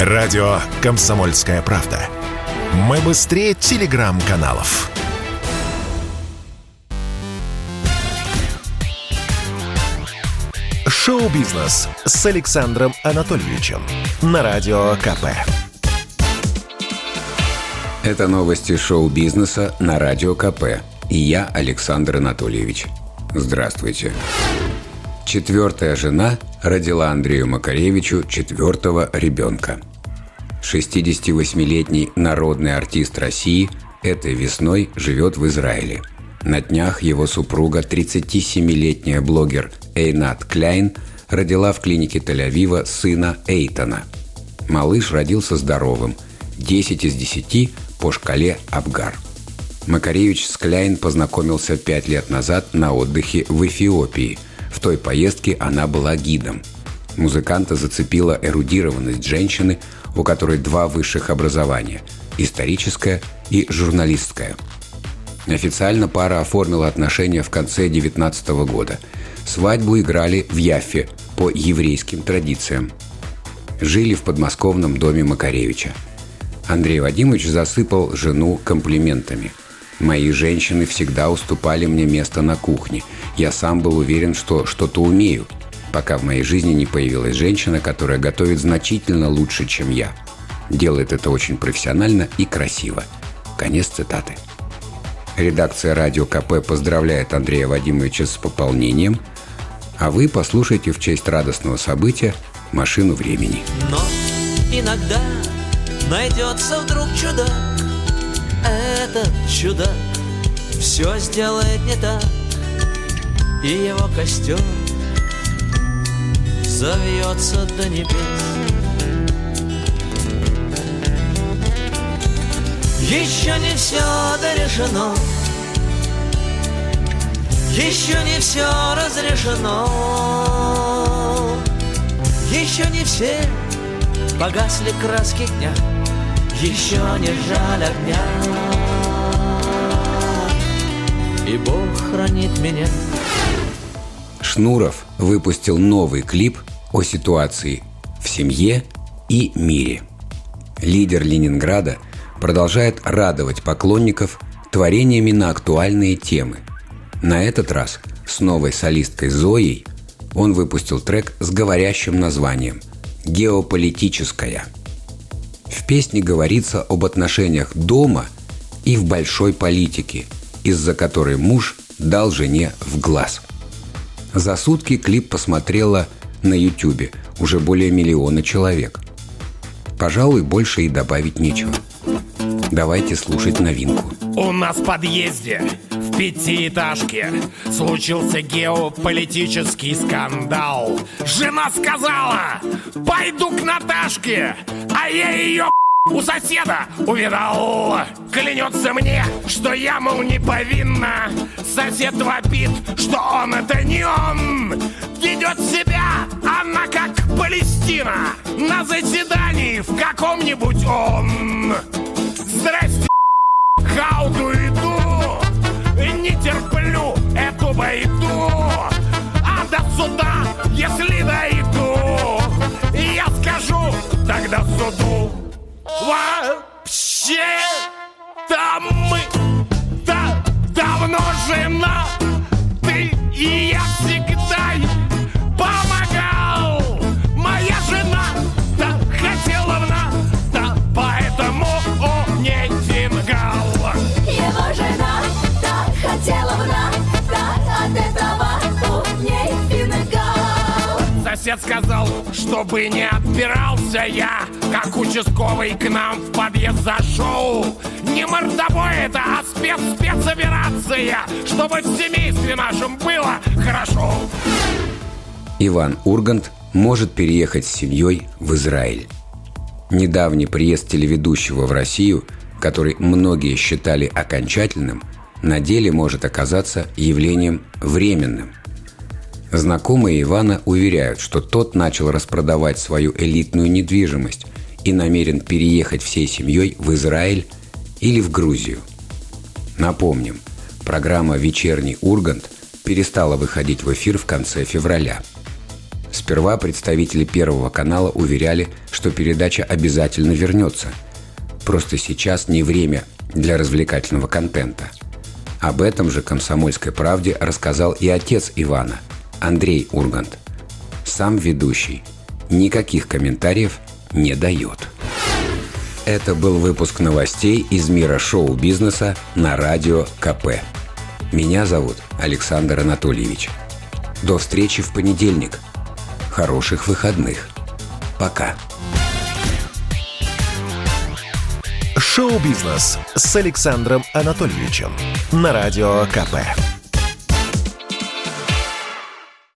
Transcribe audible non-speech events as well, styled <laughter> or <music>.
Радио «Комсомольская правда». Мы быстрее телеграм-каналов. Шоу-бизнес с Александром Анатольевичем на Радио КП. Это новости шоу-бизнеса на Радио КП. И я, Александр Анатольевич. Здравствуйте. Четвертая жена родила Андрею Макаревичу четвертого ребенка. 68-летний народный артист России этой весной живет в Израиле. На днях его супруга, 37-летняя блогер Эйнат Кляйн, родила в клинике Тель-Авива сына Эйтона. Малыш родился здоровым, 10 из 10 по шкале Абгар. Макаревич с Кляйн познакомился пять лет назад на отдыхе в Эфиопии – в той поездке она была гидом. Музыканта зацепила эрудированность женщины, у которой два высших образования – историческое и журналистское. Официально пара оформила отношения в конце 19 года. Свадьбу играли в Яффе по еврейским традициям. Жили в подмосковном доме Макаревича. Андрей Вадимович засыпал жену комплиментами – Мои женщины всегда уступали мне место на кухне. Я сам был уверен, что что-то умею, пока в моей жизни не появилась женщина, которая готовит значительно лучше, чем я. Делает это очень профессионально и красиво. Конец цитаты. Редакция «Радио КП» поздравляет Андрея Вадимовича с пополнением, а вы послушайте в честь радостного события «Машину времени». Но иногда найдется вдруг чудак, этот чудак все сделает не так, и его костер завьется до небес. Еще не все дорешено, еще не все разрешено, еще не все погасли краски дня еще не жаль огня И Бог хранит меня Шнуров выпустил новый клип о ситуации в семье и мире. Лидер Ленинграда продолжает радовать поклонников творениями на актуальные темы. На этот раз с новой солисткой Зоей он выпустил трек с говорящим названием «Геополитическая». В песне говорится об отношениях дома и в большой политике, из-за которой муж дал жене в глаз. За сутки клип посмотрела на Ютубе уже более миллиона человек. Пожалуй, больше и добавить нечего. Давайте слушать новинку. У нас в подъезде пятиэтажке случился геополитический скандал. Жена сказала, пойду к Наташке, а я ее <laughs> у соседа увидал. Клянется мне, что я, мол, не повинна. Сосед вопит, что он это не он. Ведет себя она как Палестина на заседании в каком-нибудь он. Здрасте, Yes, Сосед сказал, чтобы не отбирался я, как участковый к нам в подъезд зашел. Не мордобой это, а спец-спецоперация, чтобы в семействе нашем было хорошо. Иван Ургант может переехать с семьей в Израиль. Недавний приезд телеведущего в Россию, который многие считали окончательным, на деле может оказаться явлением временным. Знакомые Ивана уверяют, что тот начал распродавать свою элитную недвижимость и намерен переехать всей семьей в Израиль или в Грузию. Напомним, программа «Вечерний Ургант» перестала выходить в эфир в конце февраля. Сперва представители Первого канала уверяли, что передача обязательно вернется. Просто сейчас не время для развлекательного контента. Об этом же «Комсомольской правде» рассказал и отец Ивана, Андрей Ургант. Сам ведущий никаких комментариев не дает. Это был выпуск новостей из мира шоу-бизнеса на радио КП. Меня зовут Александр Анатольевич. До встречи в понедельник. Хороших выходных. Пока. Шоу-бизнес с Александром Анатольевичем на Радио КП.